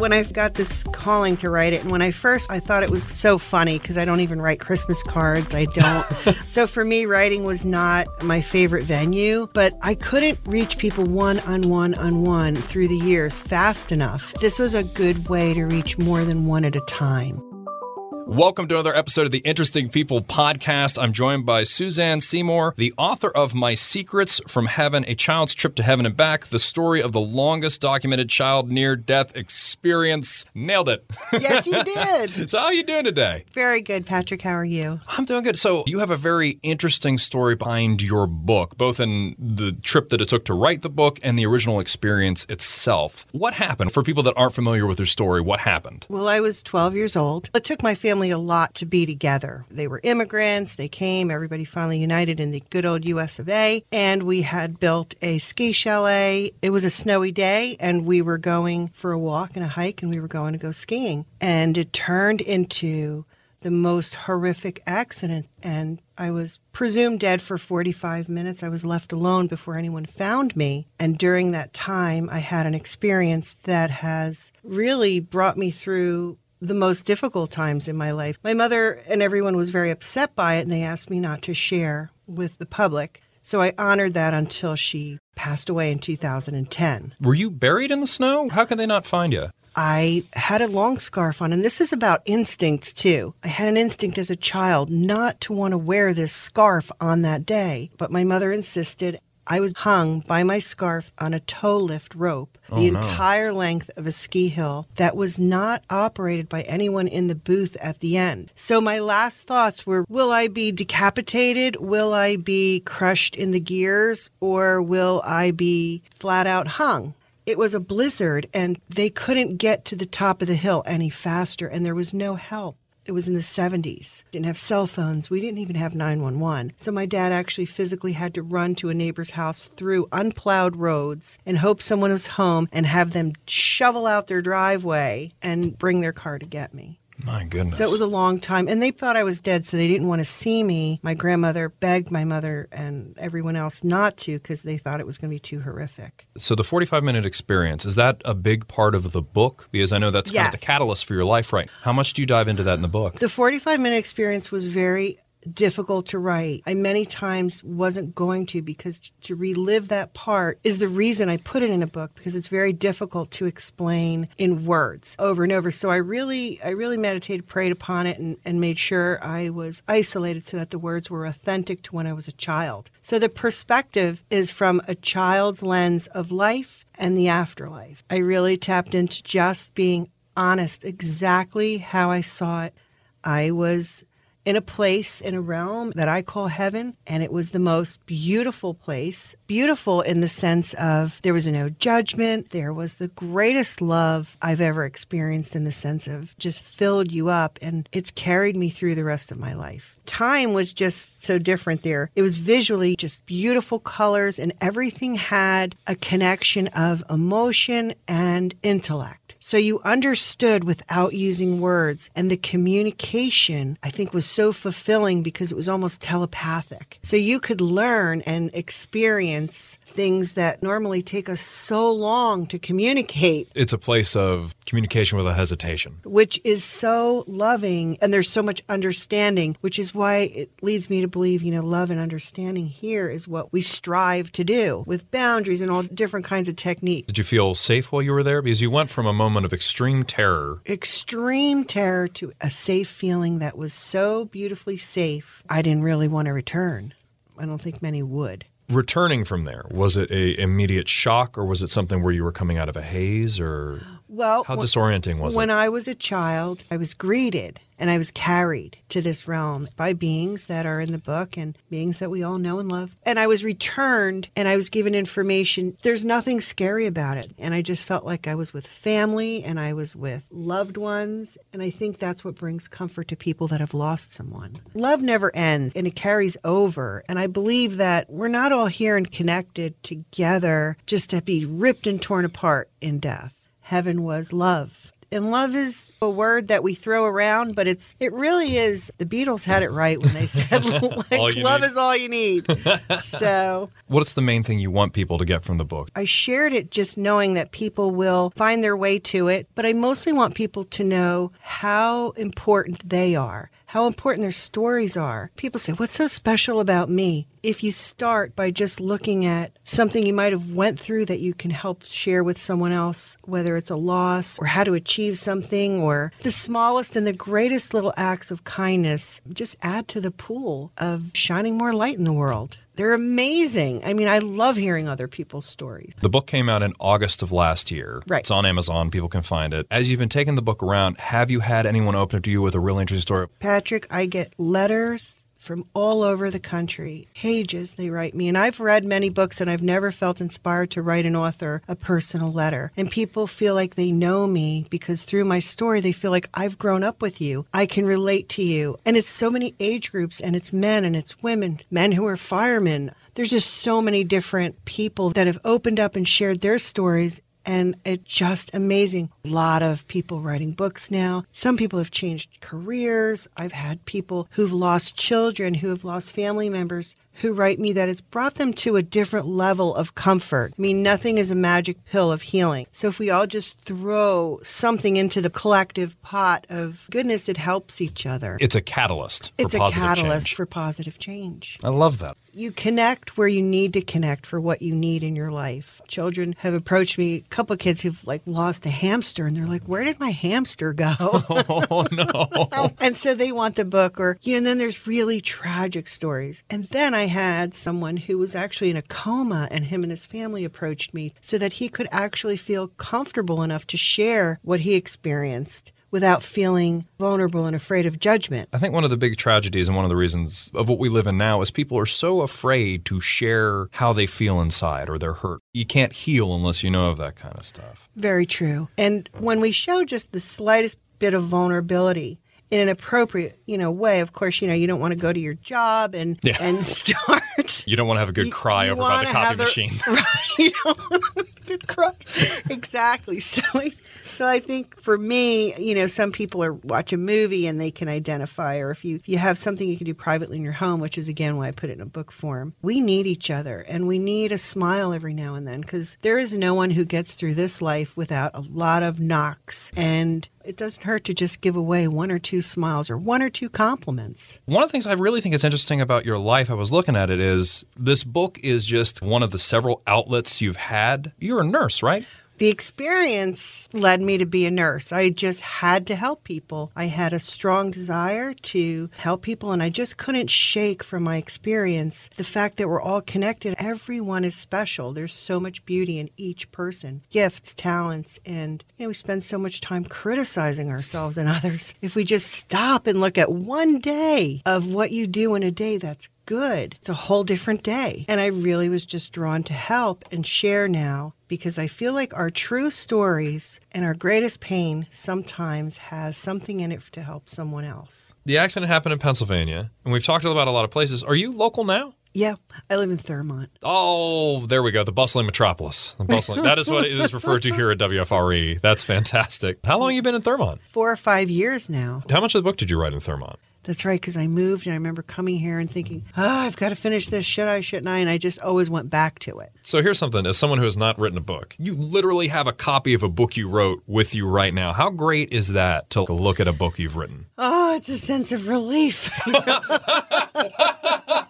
when I got this calling to write it. And when I first, I thought it was so funny because I don't even write Christmas cards. I don't. so for me, writing was not my favorite venue, but I couldn't reach people one on one on one through the years fast enough. This was a good way to reach more than one at a time. Welcome to another episode of the Interesting People podcast. I'm joined by Suzanne Seymour, the author of My Secrets from Heaven, A Child's Trip to Heaven and Back, the story of the longest documented child near death experience. Nailed it. Yes, you did. so, how are you doing today? Very good, Patrick. How are you? I'm doing good. So, you have a very interesting story behind your book, both in the trip that it took to write the book and the original experience itself. What happened? For people that aren't familiar with your story, what happened? Well, I was 12 years old. It took my family a lot to be together. They were immigrants, they came, everybody finally united in the good old US of A, and we had built a ski chalet. It was a snowy day, and we were going for a walk and a hike, and we were going to go skiing. And it turned into the most horrific accident. And I was presumed dead for 45 minutes. I was left alone before anyone found me. And during that time, I had an experience that has really brought me through the most difficult times in my life. My mother and everyone was very upset by it, and they asked me not to share with the public. So I honored that until she passed away in 2010. Were you buried in the snow? How could they not find you? I had a long scarf on, and this is about instincts too. I had an instinct as a child not to want to wear this scarf on that day, but my mother insisted, I was hung by my scarf on a tow lift rope Oh, the no. entire length of a ski hill that was not operated by anyone in the booth at the end. So my last thoughts were will I be decapitated? Will I be crushed in the gears? Or will I be flat out hung? It was a blizzard and they couldn't get to the top of the hill any faster and there was no help. It was in the 70s. Didn't have cell phones. We didn't even have 911. So my dad actually physically had to run to a neighbor's house through unplowed roads and hope someone was home and have them shovel out their driveway and bring their car to get me. My goodness. So it was a long time. And they thought I was dead, so they didn't want to see me. My grandmother begged my mother and everyone else not to because they thought it was going to be too horrific. So the 45 minute experience, is that a big part of the book? Because I know that's kind of the catalyst for your life, right? How much do you dive into that in the book? The 45 minute experience was very difficult to write. I many times wasn't going to because to relive that part is the reason I put it in a book because it's very difficult to explain in words over and over. So I really I really meditated, prayed upon it and, and made sure I was isolated so that the words were authentic to when I was a child. So the perspective is from a child's lens of life and the afterlife. I really tapped into just being honest exactly how I saw it. I was in a place, in a realm that I call heaven, and it was the most beautiful place. Beautiful in the sense of there was no judgment, there was the greatest love I've ever experienced in the sense of just filled you up, and it's carried me through the rest of my life. Time was just so different there. It was visually just beautiful colors, and everything had a connection of emotion and intellect. So you understood without using words. And the communication, I think, was so fulfilling because it was almost telepathic. So you could learn and experience things that normally take us so long to communicate, It's a place of communication with a hesitation. which is so loving. And there's so much understanding, which is why it leads me to believe, you know, love and understanding here is what we strive to do with boundaries and all different kinds of techniques. Did you feel safe while you were there? Because you went from a moment of extreme terror. extreme terror to a safe feeling that was so beautifully safe, I didn't really want to return. I don't think many would. Returning from there, was it a immediate shock or was it something where you were coming out of a haze or Well, how disorienting was when it? When I was a child, I was greeted and I was carried to this realm by beings that are in the book and beings that we all know and love. And I was returned and I was given information. There's nothing scary about it. And I just felt like I was with family and I was with loved ones. And I think that's what brings comfort to people that have lost someone. Love never ends and it carries over. And I believe that we're not all here and connected together just to be ripped and torn apart in death. Heaven was love. And love is a word that we throw around, but it's it really is. The Beatles had it right when they said like, love need. is all you need. so What's the main thing you want people to get from the book? I shared it just knowing that people will find their way to it, but I mostly want people to know how important they are, how important their stories are. People say, "What's so special about me?" If you start by just looking at something you might have went through that you can help share with someone else, whether it's a loss or how to achieve something or the smallest and the greatest little acts of kindness, just add to the pool of shining more light in the world. They're amazing. I mean, I love hearing other people's stories. The book came out in August of last year. Right. It's on Amazon. People can find it. As you've been taking the book around, have you had anyone open up to you with a really interesting story? Patrick, I get letters from all over the country. Pages they write me. And I've read many books and I've never felt inspired to write an author a personal letter. And people feel like they know me because through my story, they feel like I've grown up with you. I can relate to you. And it's so many age groups and it's men and it's women, men who are firemen. There's just so many different people that have opened up and shared their stories and it's just amazing. A lot of people writing books now. Some people have changed careers. I've had people who've lost children, who have lost family members, who write me that it's brought them to a different level of comfort. I mean, nothing is a magic pill of healing. So if we all just throw something into the collective pot of goodness, it helps each other. It's a catalyst for It's a catalyst change. for positive change I love that. you connect where you need to connect for what you need in your life. Children have approached me, a couple of kids who've like lost a hamster and they're like, "Where did my hamster go?" Oh no. and so they want the book or you know, and then there's really tragic stories. And then I had someone who was actually in a coma and him and his family approached me so that he could actually feel comfortable enough to share what he experienced without feeling vulnerable and afraid of judgment. I think one of the big tragedies and one of the reasons of what we live in now is people are so afraid to share how they feel inside or they're hurt. You can't heal unless you know of that kind of stuff. Very true. And when we show just the slightest bit of vulnerability in an appropriate, you know, way, of course, you know, you don't want to go to your job and Yeah. and start You don't want to have a good You- cry you over by the copy machine. right. You don't want to have a good cry. exactly. So I, so I think for me, you know, some people are watch a movie and they can identify, or if you if you have something you can do privately in your home, which is again why I put it in a book form. We need each other, and we need a smile every now and then because there is no one who gets through this life without a lot of knocks and. It doesn't hurt to just give away one or two smiles or one or two compliments. One of the things I really think is interesting about your life, I was looking at it, is this book is just one of the several outlets you've had. You're a nurse, right? The experience led me to be a nurse. I just had to help people. I had a strong desire to help people, and I just couldn't shake from my experience the fact that we're all connected. Everyone is special. There's so much beauty in each person gifts, talents, and you know, we spend so much time criticizing ourselves and others. If we just stop and look at one day of what you do in a day that's good. It's a whole different day. And I really was just drawn to help and share now because I feel like our true stories and our greatest pain sometimes has something in it to help someone else. The accident happened in Pennsylvania, and we've talked about a lot of places. Are you local now? Yeah, I live in Thurmont. Oh, there we go. The bustling metropolis. The bustling. that is what it is referred to here at WFRE. That's fantastic. How long have you been in Thurmont? Four or five years now. How much of the book did you write in Thurmont? That's right, because I moved and I remember coming here and thinking, ah, I've got to finish this. Should I, shouldn't I? And I just always went back to it. So here's something as someone who has not written a book, you literally have a copy of a book you wrote with you right now. How great is that to look at a book you've written? Oh, it's a sense of relief.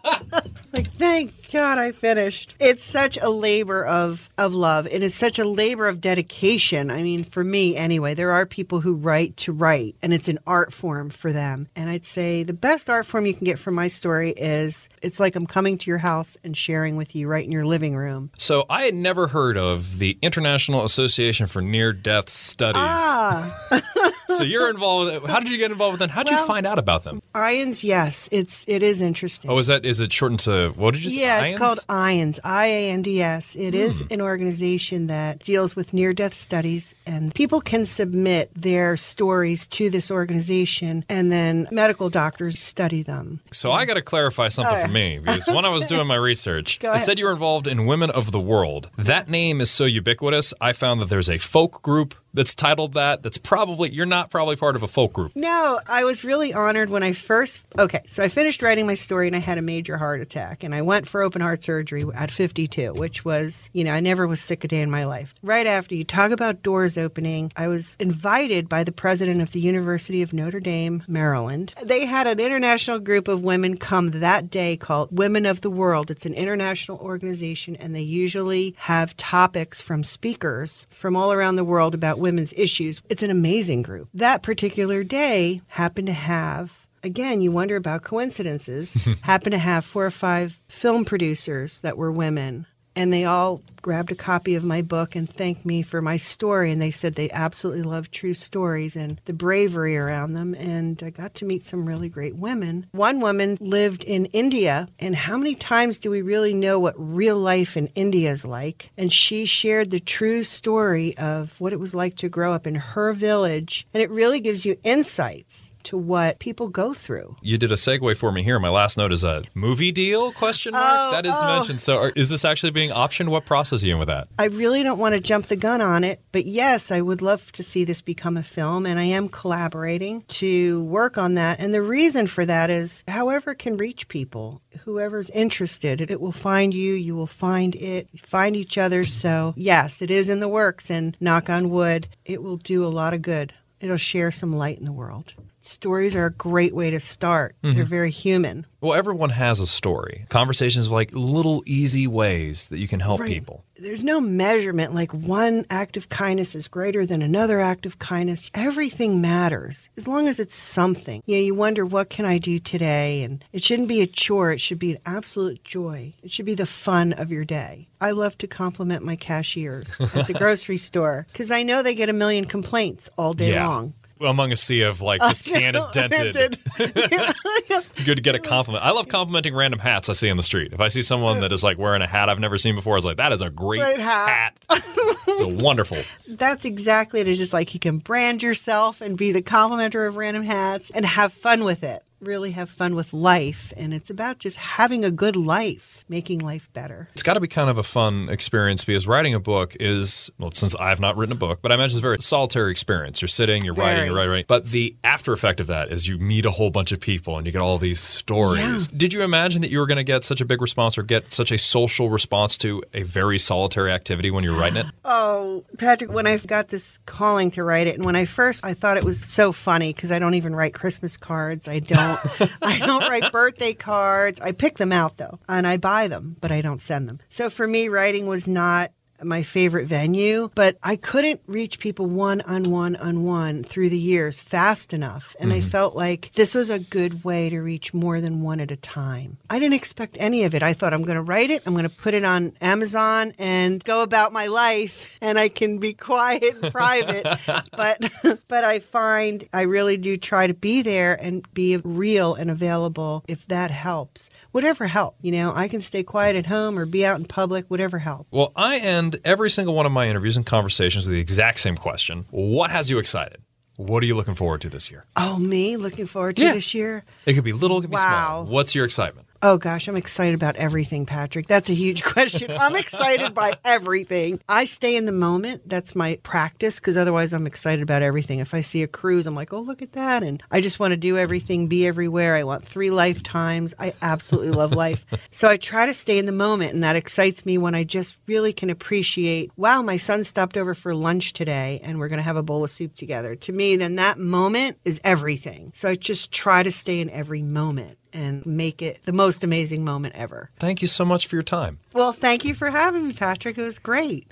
like, thank God I finished. It's such a labor of, of love and it's such a labor of dedication. I mean, for me anyway, there are people who write to write and it's an art form for them. And I'd say the best art form you can get from my story is it's like I'm coming to your house and sharing with you right in your living room. So I had never heard of the International Association for Near Death Studies. Ah, so you're involved. With, how did you get involved with them? How did Well- you find out about them? IANDS, yes, it's it is interesting. Oh, is that is it shortened to what did you say? Yeah, Ions? it's called IANDS, I A N D S. It is Hmm. an organization that deals with near death studies, and people can submit their stories to this organization, and then medical doctors study them. So I got to clarify something Oh, for me because when I was doing my research, it said you were involved in Women of the World. That name is so ubiquitous. I found that there's a folk group that's titled that. That's probably you're not probably part of a folk group. No, I was really honored when I first. Okay, so I finished writing my story and I had a major heart attack, and I went for open heart surgery at 52, which was, you know, I never was sick a day in my life. Right after you talk about doors opening, I was invited by the president of the University of Notre Dame, Maryland. They had an international group of women come that day called Women of the World. It's an international organization, and they usually have topics from speakers from all around the world about women's issues. It's an amazing group. That particular day happened to have Again, you wonder about coincidences. happened to have four or five film producers that were women, and they all grabbed a copy of my book and thanked me for my story. And they said they absolutely love true stories and the bravery around them. And I got to meet some really great women. One woman lived in India, and how many times do we really know what real life in India is like? And she shared the true story of what it was like to grow up in her village. And it really gives you insights to what people go through. You did a segue for me here. My last note is a movie deal question mark Oh, that is oh. mentioned. So are, is this actually being optioned? What process are you in with that? I really don't want to jump the gun on it, but yes, I would love to see this become a film, and I am collaborating to work on that. And the reason for that is however it can reach people, whoever's interested, it will find you, you will find it, find each other. So, yes, it is in the works, and knock on wood, it will do a lot of good. It'll share some light in the world. Stories are a great way to start. They're mm-hmm. very human. Well, everyone has a story. Conversations are like little easy ways that you can help Right. people. There's no measurement like one act of kindness is greater than another act of kindness. Everything matters as long as it's something. You know, you wonder what can I do today and it shouldn't be a chore, it should be an absolute joy. It should be the fun of your day. I love to compliment my cashiers at the grocery store cuz I know they get a million complaints all day Yeah. long. Among a sea of like this can is dented. It's good to get a compliment. I love complimenting random hats I see on the street. If I see someone that is like wearing a hat I've never seen before, it's like that is a great, Great hat." it's a wonderful. That's exactly it. It's just like you can brand yourself and be the complimenter of random hats and have fun with it. Really have fun with life. And it's about just having a good life, making life better. It's got to be kind of a fun experience because writing a book is, well, since I've not written a book, but I imagine it's a very solitary experience. You're sitting, you're writing, you're writing, writing. But the after effect of that is you meet a whole bunch of people and you get all these stories. Did you imagine that you were going to get such a big response or get such a social response to a very solitary activity when you're writing it? Oh, Patrick, when I got this calling to write it, and when I first, I thought it was so funny because I don't even write Christmas cards. I don't, I don't write birthday cards. I pick them out though, and I buy them, but I don't send them. So for me, writing was not my favorite venue, but I couldn't reach people one on one on one through the years fast enough. And I mm-hmm. felt like this was a good way to reach more than one at a time. I didn't expect any of it. I thought I'm going to write it, I'm going to put it on Amazon and go about my life and I can be quiet and private. but but I find I really do try to be there and be real and available if that helps. Whatever helps. You know, I can stay quiet at home or be out in public, whatever helps. Well, I end every single one of my interviews and conversations with the exact same question What has you excited? What are you looking forward to this year? Oh, me looking forward to Yeah. this year. It could be little, it could be Wow. small. What's your excitement? Oh gosh, I'm excited about everything, Patrick. That's a huge question. I'm excited by everything. I stay in the moment. That's my practice because otherwise I'm excited about everything. If I see a cruise, I'm like, oh, look at that. And I just want to do everything, be everywhere. I want three lifetimes. I absolutely love life. So I try to stay in the moment. And that excites me when I just really can appreciate, wow, my son stopped over for lunch today and we're going to have a bowl of soup together. To me, then that moment is everything. So I just try to stay in every moment and make it the most amazing moment ever. Thank you so much for your time. Well, thank you for having me, Patrick. It was great.